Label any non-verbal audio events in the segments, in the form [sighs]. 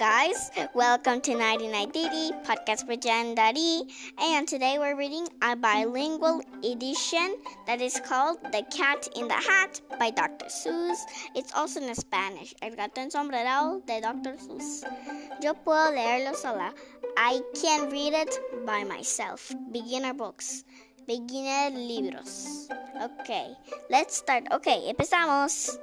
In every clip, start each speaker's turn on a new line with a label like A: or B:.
A: guys, welcome to 99 Didi, podcast with Jen Daddy. And today we're reading a bilingual edition that is called The Cat in the Hat by Dr. Seuss. It's also in Spanish, El Gato Ensombrerado de Dr. Seuss. Yo puedo leerlo sola. I can read it by myself. Beginner books. Beginner libros. Okay, let's start. Okay, empezamos.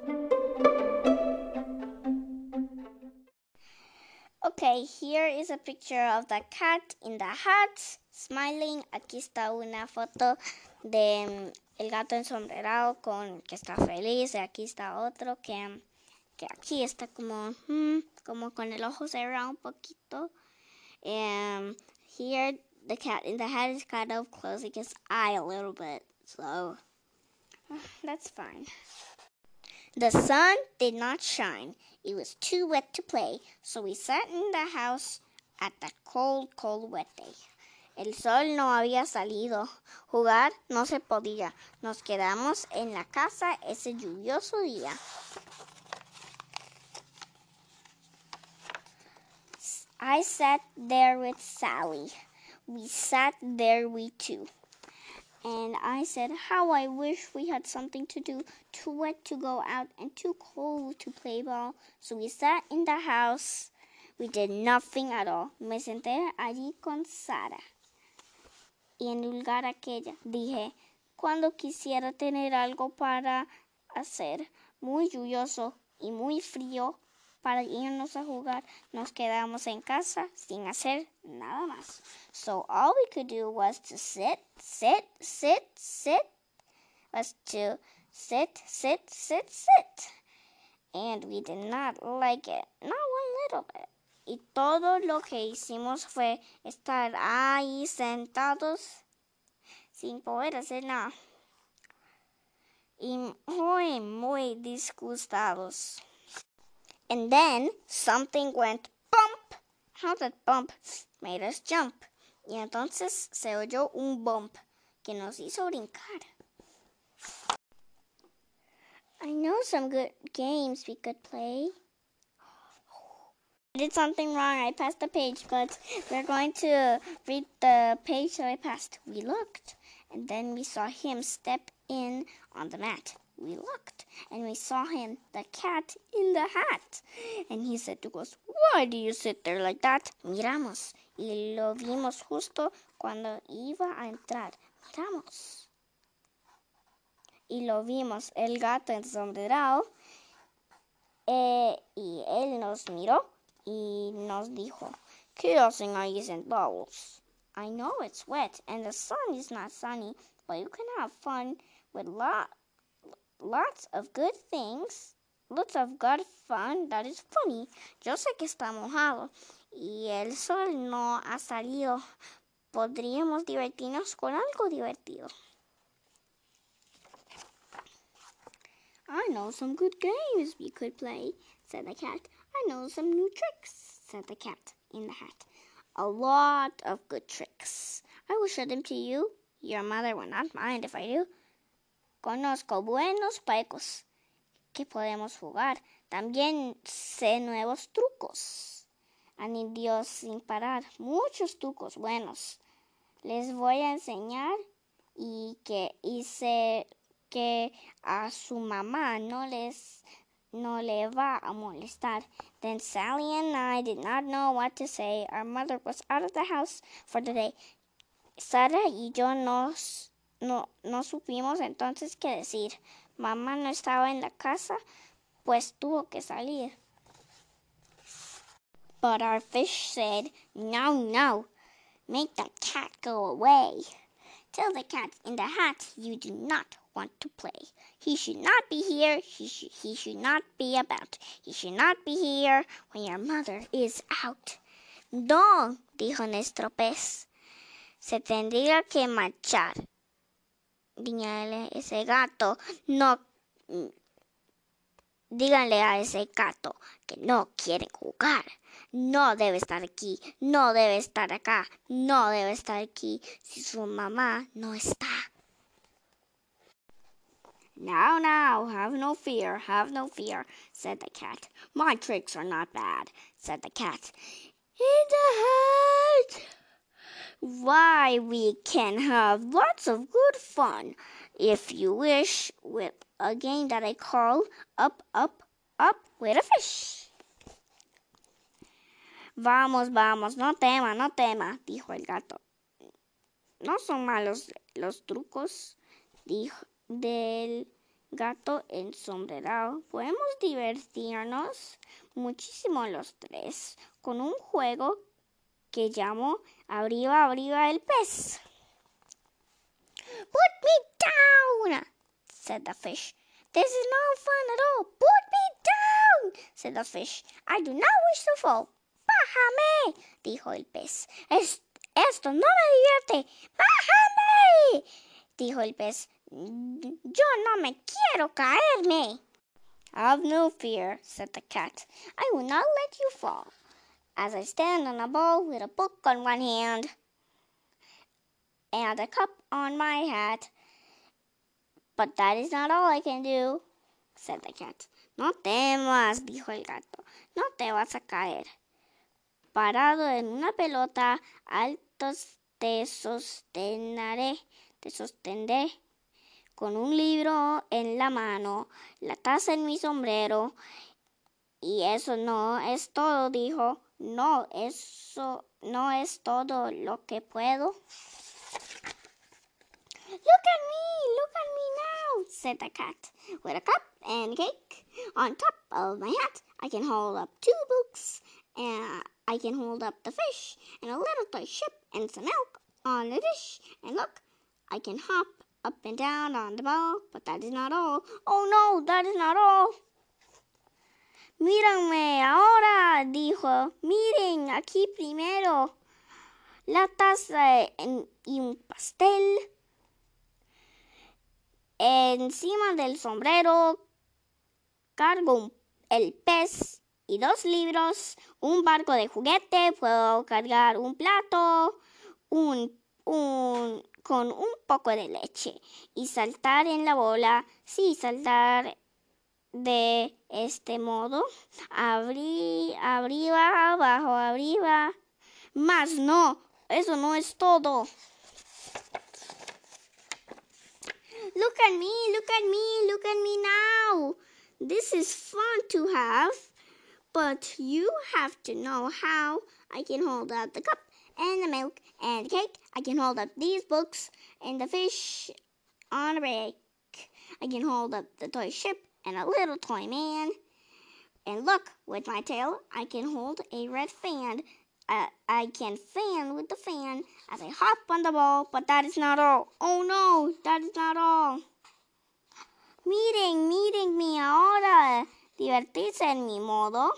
A: Okay, here is a picture of the cat in the hat, smiling. Aquí está una foto de mm, el gato ensombrerado con que está feliz. Y aquí está otro que, que aquí está como, mm, como con el ojo cerrado un poquito. And here the cat in the hat is kind of closing his eye a little bit. So [sighs] that's fine. The sun did not shine. It was too wet to play, so we sat in the house at that cold, cold, wet day. El sol no había salido. Jugar no se podía. Nos quedamos en la casa ese lluvioso día. I sat there with Sally. We sat there, we two. And I said, How I wish we had something to do, too wet to go out and too cold to play ball. So we sat in the house. We did nothing at all. Me senté allí con Sara. Y en lugar aquella dije, cuando quisiera tener algo para hacer, muy lluvioso y muy frío, para irnos a jugar, nos quedamos en casa sin hacer nada más. So all we could do was to sit, sit, sit, sit, was to sit, sit, sit, sit. And we did not like it, not one little bit. Y todo lo que hicimos fue estar ahí sentados sin poder hacer nada. Y muy, muy disgustados. And then something went bump. How that bump made us jump. Y entonces se oyó un bump que nos hizo brincar. I know some good games we could play. I did something wrong. I passed the page, but we're going to read the page that I passed. We looked, and then we saw him step in on the mat. We looked, and we saw him, the cat, in the hat. And he said to us, Why do you sit there like that? Miramos, y lo vimos justo cuando iba a entrar. Miramos. Y lo vimos, el gato ensombrerado, eh, y él nos miró y nos dijo, ¿Qué hacen ahí sentados? I know it's wet and the sun is not sunny, but you can have fun with lot, lots of good things, lots of good fun that is funny. Yo sé que está mojado y el sol no ha salido. Podríamos divertirnos con algo divertido. I know some good games we could play, said the cat. I know some new tricks, said the cat in the hat. A lot of good tricks. I will show them to you. Your mother will not mind if I do. Conozco buenos paicos que podemos jugar. También sé nuevos trucos. Dios sin parar. Muchos trucos buenos. Les voy a enseñar y que hice que a su mamá no les no le va a molestar. Then Sally and I did not know what to say. Our mother was out of the house for the day. Sara y yo nos, no, no supimos entonces qué decir. Mamá no estaba en la casa, pues tuvo que salir. But our fish said, No, no, make the cat go away. Tell the cat in the hat you do not want to play. He should not be here. He should, he should not be about. He should not be here when your mother is out. No, dijo nuestro pez. Se tendría que marchar. Dígale ese gato, no. Díganle a ese gato que no quiere jugar. No debe estar aquí, no debe estar acá, no debe estar aquí si su mamá no está. Now, now, have no fear, have no fear, said the cat. My tricks are not bad, said the cat. In the head! Why, we can have lots of good fun, if you wish, with a game that I call Up, Up, Up with a Fish. Vamos, vamos, no tema, no tema, dijo el gato. No son malos los trucos, dijo del gato ensombrerado. Podemos divertirnos muchísimo los tres con un juego que llamo Arriba, arriba el pez. Put me down, said the fish. This is no fun at all. Put me down, said the fish. I do not wish to fall. Bájame, dijo el pez. Es, esto no me divierte. Bájame, dijo el pez. Yo no me quiero caerme. Have no fear, said the cat. I will not let you fall. As I stand on a ball with a book on one hand and a cup on my hat. But that is not all I can do, said the cat. No temas, dijo el gato, no te vas a caer. Parado en una pelota, altos te sostenaré, te sostendré con un libro en la mano, la taza en mi sombrero. Y eso no es todo, dijo. No, eso no es todo lo que puedo. Look at me, look at me now, said the cat. With a cup and cake on top of my hat, I can hold up two books, and I can hold up the fish, and a little toy ship, and some milk on a dish. And look, I can hop up and down on the ball, but that is not all. Oh no, that is not all. Mírenme ahora, dijo. Miren aquí primero la taza y un pastel. Encima del sombrero cargo el pez y dos libros, un barco de juguete, puedo cargar un plato, un, un con un poco de leche y saltar en la bola. Sí, saltar de este modo. Abrí, arriba, abajo, arriba. Más no, eso no es todo. Look at me, look at me, look at me now. This is fun to have, but you have to know how I can hold out the cup and the milk and the cake. I can hold up these books and the fish on a break. I can hold up the toy ship and a little toy man. And look, with my tail, I can hold a red fan. Uh, I can fan with the fan as I hop on the ball, but that is not all. Oh no, that is not all. Miren, miren mi ahora. Divertirse en mi modo.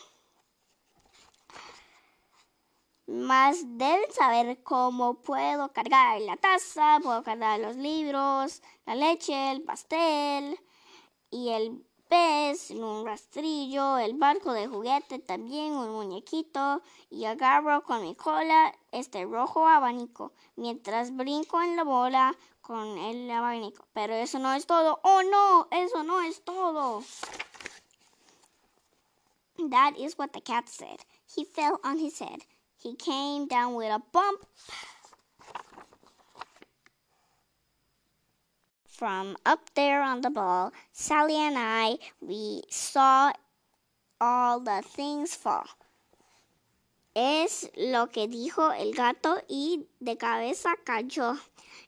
A: más deben saber cómo puedo cargar la taza, puedo cargar los libros, la leche, el pastel y el pez, un rastrillo, el barco de juguete también, un muñequito y agarro con mi cola este rojo abanico mientras brinco en la bola con el abanico. Pero eso no es todo. Oh no, eso no es todo. That is what the cat said. He fell on his head. He came down with a bump from up there on the ball. Sally and I, we saw all the things fall. Es lo que dijo el gato y de cabeza cayó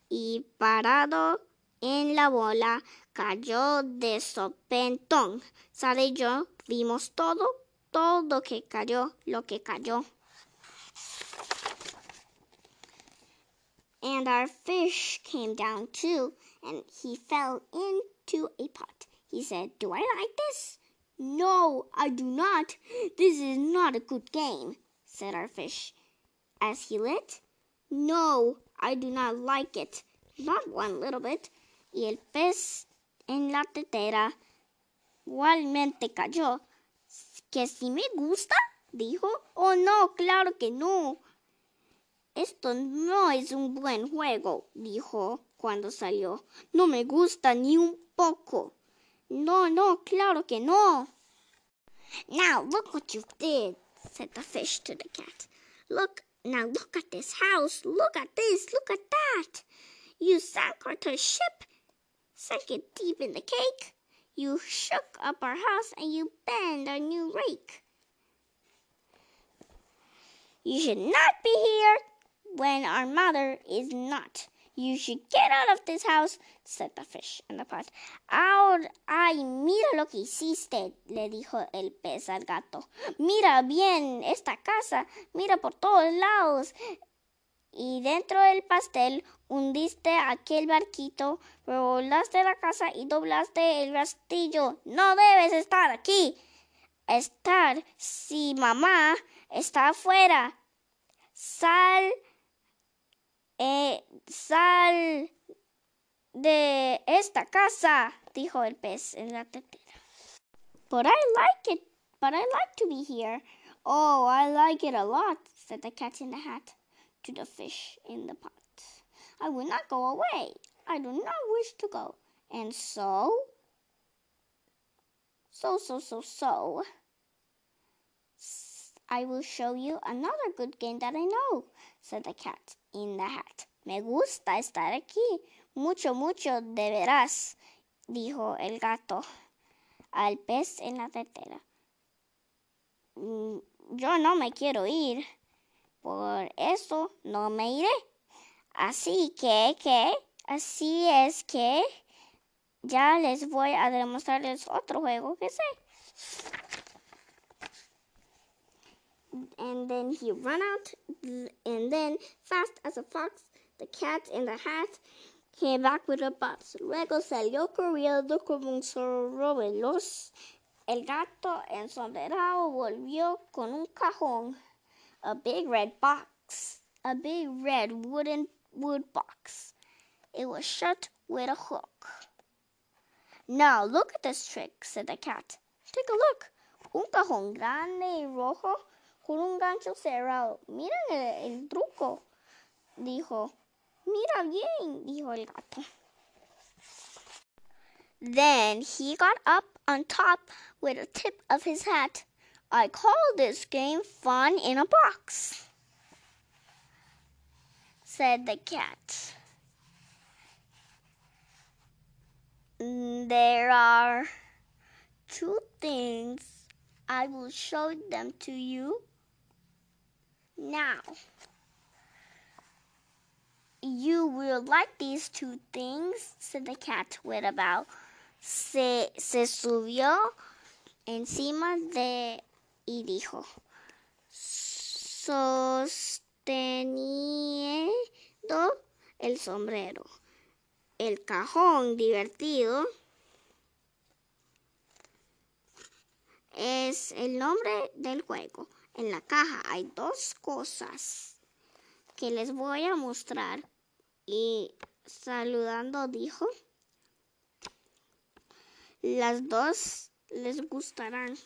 A: y parado en la bola cayó de sopentón. Sally y yo vimos todo, todo que cayó, lo que cayó. and our fish came down too, and he fell into a pot. He said, Do I like this? No, I do not. This is not a good game, said our fish. As he lit, No, I do not like it. Not one little bit. Y el pez en la tetera igualmente cayó. ¿Que si me gusta? dijo. Oh, no, claro que no. Esto no es un buen juego, dijo cuando salió. No me gusta ni un poco. No, no, claro que no. Now look what you did, said the fish to the cat. Look, now look at this house. Look at this, look at that. You sank our ship, sank it deep in the cake. You shook up our house and you bent our new rake. You should not be here when our mother is not. You should get out of this house, said the fish in the pot. Ahora, ay, mira lo que hiciste, le dijo el pez al gato. Mira bien esta casa, mira por todos lados. Y dentro del pastel hundiste aquel barquito, volaste la casa y doblaste el castillo. No debes estar aquí. Estar si mamá está afuera. Sal eh, sal de esta casa, dijo el pez en la tetera. But I like it, but I like to be here. Oh, I like it a lot, said the cat in the hat to the fish in the pot. I will not go away. I do not wish to go. And so, so, so, so, so, I will show you another good game that I know, said the cat in the hat. Me gusta estar aquí. Mucho, mucho, de veras, dijo el gato al pez en la tetera. Mm, yo no me quiero ir, por eso no me iré. Así que, que, así es que ya les voy a demostrarles otro juego que sé. And then he ran out, and then, fast as a fox, the cat in the hat came back with a box. Luego salió corriendo como un zorro veloz. El gato ensombrado volvió con un cajón, a big red box, a big red wooden wood box. It was shut with a hook. Now look at this trick, said the cat. Take a look. Un cajón grande y rojo con un gancho cerrado. Miren el, el truco, dijo. Mira bien, dijo el gato. Then he got up on top with the tip of his hat. I call this game fun in a box, said the cat. There are two things. I will show them to you now, you will like these two things, said the cat with a bow. Se, se subió encima de y dijo, sosteniendo el sombrero. El cajón divertido es el nombre del juego. En la caja hay dos cosas que les voy a mostrar. Y saludando dijo, las dos les gustarán.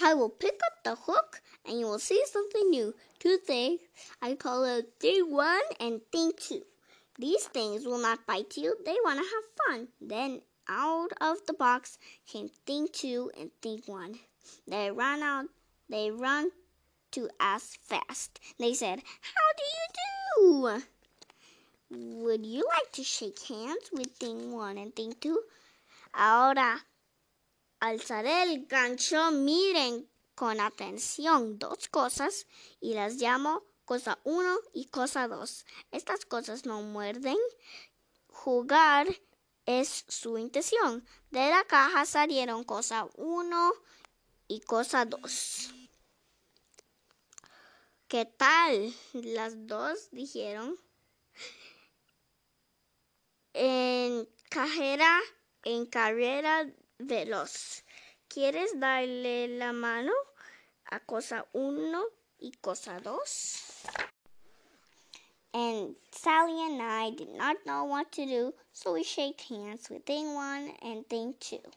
A: I will pick up the hook and you will see something new. Two things. I call it thing one and thing two. These things will not bite you. They want to have fun. Then out of the box came thing two and thing one. They ran out they ran to us fast. They said, How do you do? Would you like to shake hands with thing one and thing two? Ahora alzaré el gancho, miren con atención dos cosas y las llamo cosa uno y cosa dos. Estas cosas no muerden. Jugar es su intención. De la caja salieron cosa uno y cosa dos. ¿Qué tal? Las dos dijeron. En carrera, en carrera veloz. ¿Quieres darle la mano a cosa uno y cosa dos? And Sally and I did not know what to do, so we shook hands with thing one and thing two.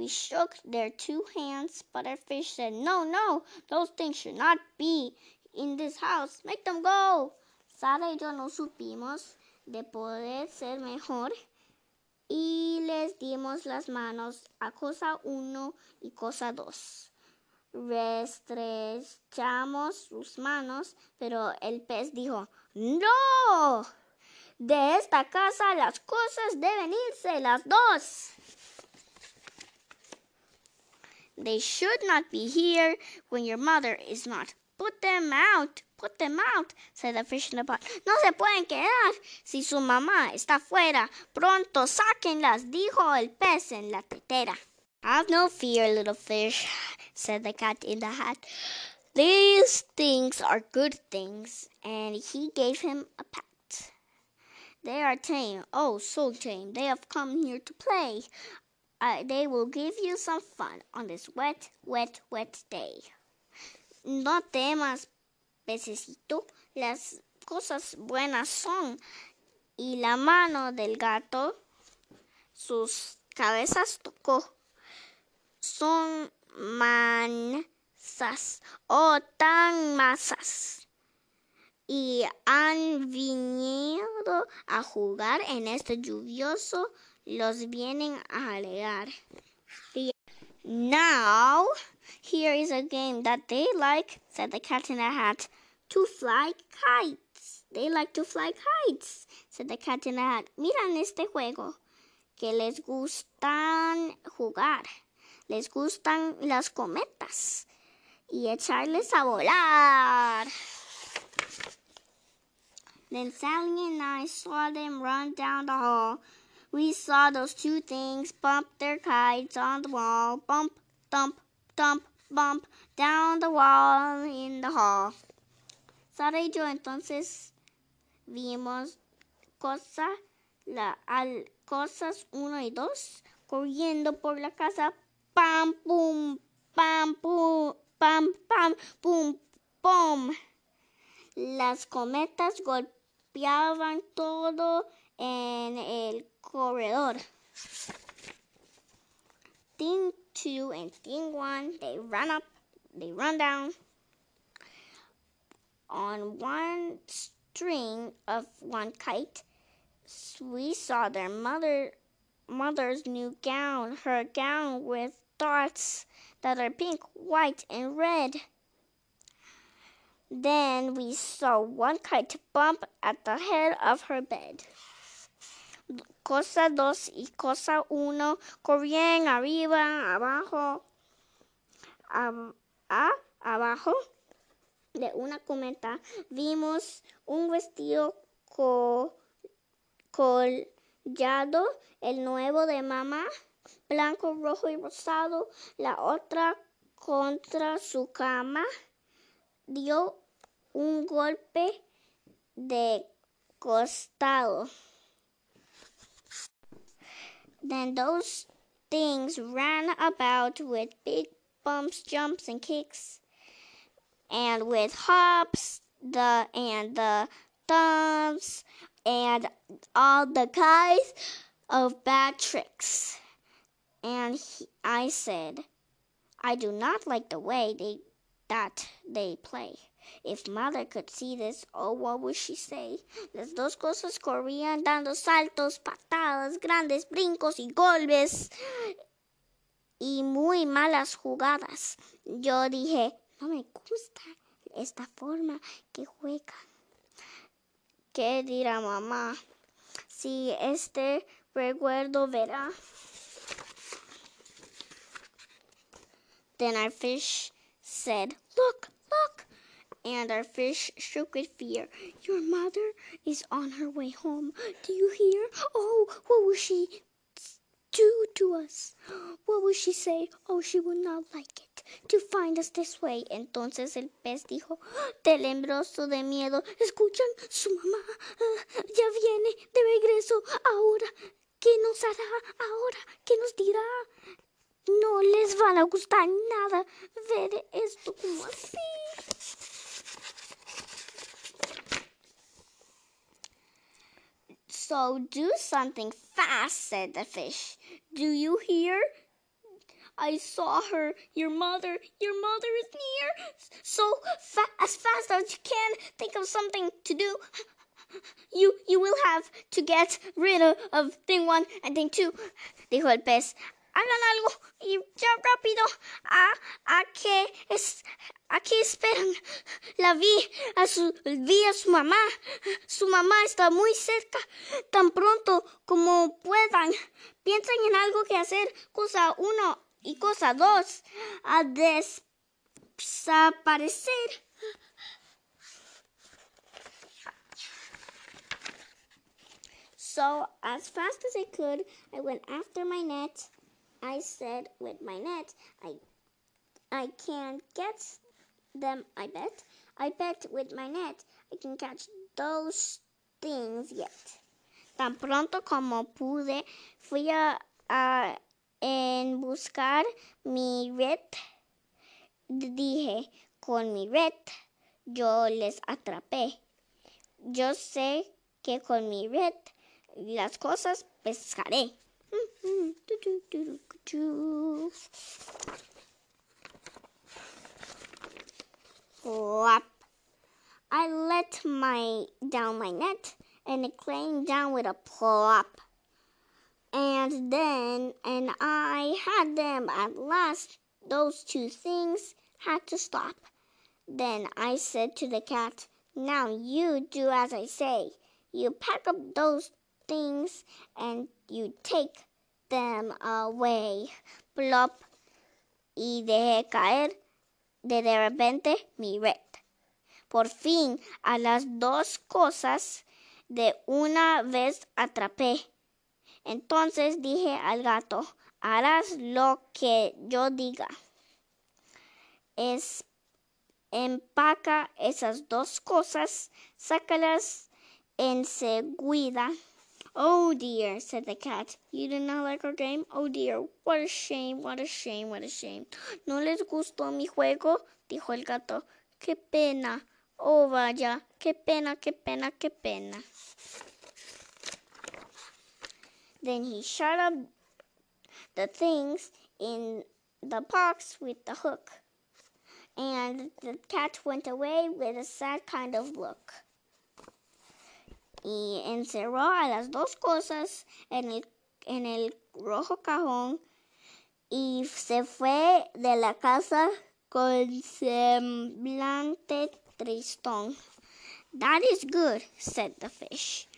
A: We shook their two hands, but our fish said, No, no, those things should not be in this house. Make them go. Sara y yo no supimos de poder ser mejor y les dimos las manos a cosa uno y cosa dos. Restrechamos sus manos, pero el pez dijo, no, de esta casa las cosas deben irse las dos. They should not be here when your mother is not. Put them out, put them out, said the fish in the pot. No se pueden quedar si su mamá está fuera. Pronto sáquenlas, dijo el pez en la tetera. Have no fear, little fish, said the cat in the hat. These things are good things, and he gave him a pat. They are tame, oh, so tame. They have come here to play. Uh, they will give you some fun on this wet, wet, wet day. No temas, pececito, las cosas buenas son. Y la mano del gato sus cabezas tocó. Son mansas, oh tan masas. Y han venido a jugar en este lluvioso los vienen a alegar. Now, here is a game that they like, said the cat in the hat, to fly kites. They like to fly kites, said the cat in the hat. Miran este juego, que les gustan jugar. Les gustan las cometas y echarles a volar. Then Sally and I saw them run down the hall we saw those two things bump their kites on the wall, bump, thump, thump, bump, down the wall in the hall. Sara y yo entonces vimos cosa, la, cosas uno y dos corriendo por la casa, pam, pum, pam, pum, pam, pam, pum, pum. Las cometas golpeaban todo en el corredor. Thing two and thing one, they run up, they run down. On one string of one kite, we saw their mother mother's new gown, her gown with dots that are pink, white, and red. Then we saw one kite bump at the head of her bed. Cosa dos y cosa uno corrían arriba, abajo, a, abajo de una cometa. Vimos un vestido collado, el nuevo de mamá, blanco, rojo y rosado. La otra contra su cama dio un golpe de costado. Then those things ran about with big bumps, jumps, and kicks, and with hops, the and the thumps, and all the kinds of bad tricks. And he, I said, I do not like the way they that they play. If mother could see this, oh, what would she say? Las dos cosas corrían dando saltos, patadas, grandes brincos y golpes y muy malas jugadas. Yo dije, no me gusta esta forma que juegan. ¿Qué dirá mamá? Si este recuerdo verá. Then our fish said, Look, look, and our fish shook with fear. Your mother is on her way home. Do you hear? Oh, what will she do to us? What will she say? Oh, she will not like it to find us this way. Entonces el pez dijo, telembroso de miedo, escuchan, su mamá uh, ya viene de regreso. Ahora, ¿qué nos hará? Ahora, ¿qué nos dirá? No les van a gustar nada ver esto como así. So do something fast, said the fish. Do you hear? I saw her. Your mother, your mother is near. So fa- as fast as you can, think of something to do. you, you will have to get rid of, of thing one and thing two, dijo el pez. Hagan algo y ya rápido. ¿A, a qué es, a qué esperan? La vi a su, vi su mamá. Su mamá está muy cerca. Tan pronto como puedan. Piensen en algo que hacer. Cosa uno y cosa dos. A desaparecer. So, as fast as I could, I went after my net. I said with my net, I I can't get them, I bet. I bet with my net I can catch those things yet. Tan pronto como pude, fui a, a en buscar mi red. Dije, con mi red yo les atrapé. Yo sé que con mi red las cosas pescaré. Flap. I let my down my net and it came down with a plop. And then and I had them at last. Those two things had to stop. Then I said to the cat, Now you do as I say. You pack up those things and you take them away. Plop. Y dejé caer de, de repente mi red. Por fin a las dos cosas de una vez atrapé. Entonces dije al gato, harás lo que yo diga. Es empaca esas dos cosas, sácalas enseguida Oh dear, said the cat. You did not like our game? Oh dear, what a shame, what a shame, what a shame. ¿No les gustó mi juego? dijo el gato. Qué pena. Oh vaya, qué pena, qué pena, qué pena. Then he shut up the things in the box with the hook. And the cat went away with a sad kind of look. Y encerró a las dos cosas en el, en el rojo cajón y se fue de la casa con semblante tristón. That is good, said the fish.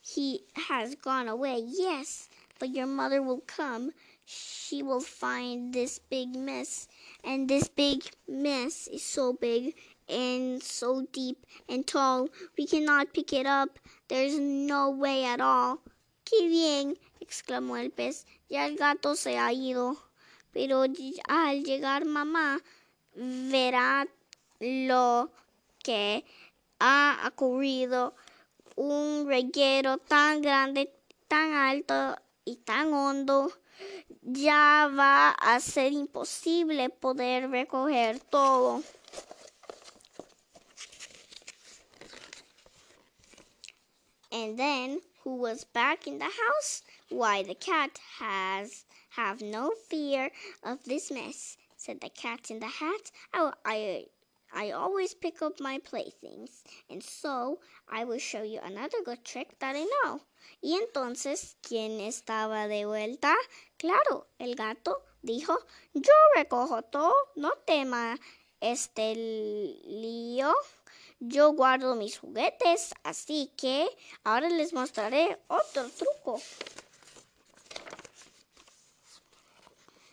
A: He has gone away, yes, but your mother will come. She will find this big mess, and this big mess is so big and so deep and tall we cannot pick it up. There's no way at all. ¡Qué bien! exclamó el pez. Ya el gato se ha ido. Pero al llegar mamá verá lo que ha ocurrido. Un reguero tan grande, tan alto y tan hondo. Ya va a ser imposible poder recoger todo. And then who was back in the house? Why, the cat has have no fear of this mess, said the cat in the hat. I, I, I always pick up my playthings, and so I will show you another good trick that I know. Y entonces, ¿quién estaba de vuelta? Claro, el gato dijo, yo recojo todo, no tema este lío. Yo guardo mis juguetes, así que ahora les mostraré otro truco.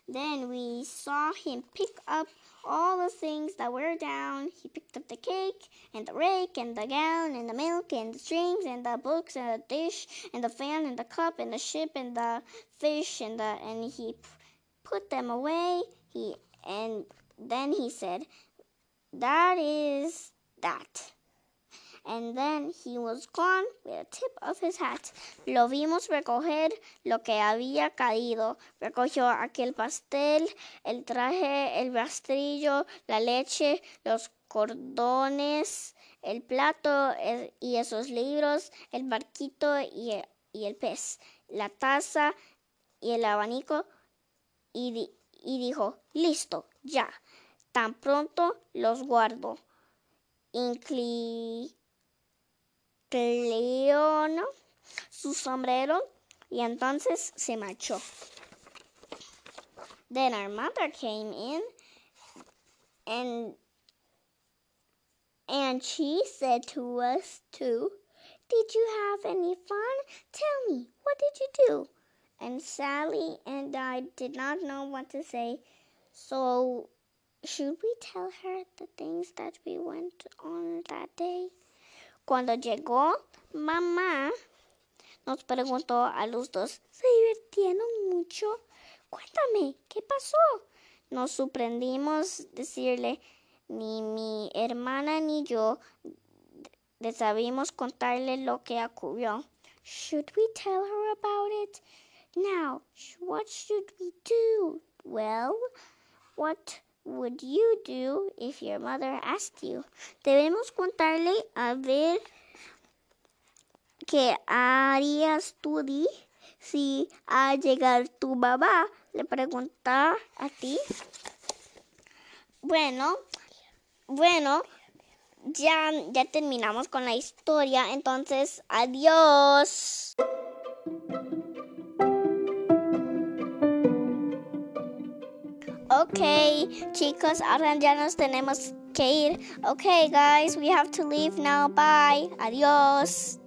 A: Then we saw him pick up all the things that were down. He picked up the cake and the rake and the gown and the milk and the strings and the books and the dish and the fan and the cup and the ship and the fish and the and he put them away. He and then he said, "That is And then he was gone with a tip of his hat. Lo vimos recoger lo que había caído. Recogió aquel pastel, el traje, el rastrillo, la leche, los cordones, el plato y esos libros, el barquito y el, y el, pez, la taza y el abanico. Y, di, y dijo, listo, ya. Tan pronto los guardo incli Cleón su sombrero y entonces se marchó. Then our mother came in and and she said to us too, Did you have any fun? Tell me, what did you do? And Sally and I did not know what to say, so should we tell her the things that we went on that day? Cuando llegó mamá, nos preguntó a los dos, ¿se divirtieron mucho? Cuéntame, ¿qué pasó? Nos sorprendimos decirle, ni mi hermana ni yo sabíamos contarle lo que ocurrió. Should we tell her about it? Now, what should we do? Well, what would you do if your mother asked you? Debemos contarle a ver qué harías tú di si al llegar tu mamá le pregunta a ti. Bueno, bueno, ya, ya terminamos con la historia, entonces adiós. Okay, chicos, ahora ya nos tenemos que ir. Okay, guys, we have to leave now. Bye. Adiós.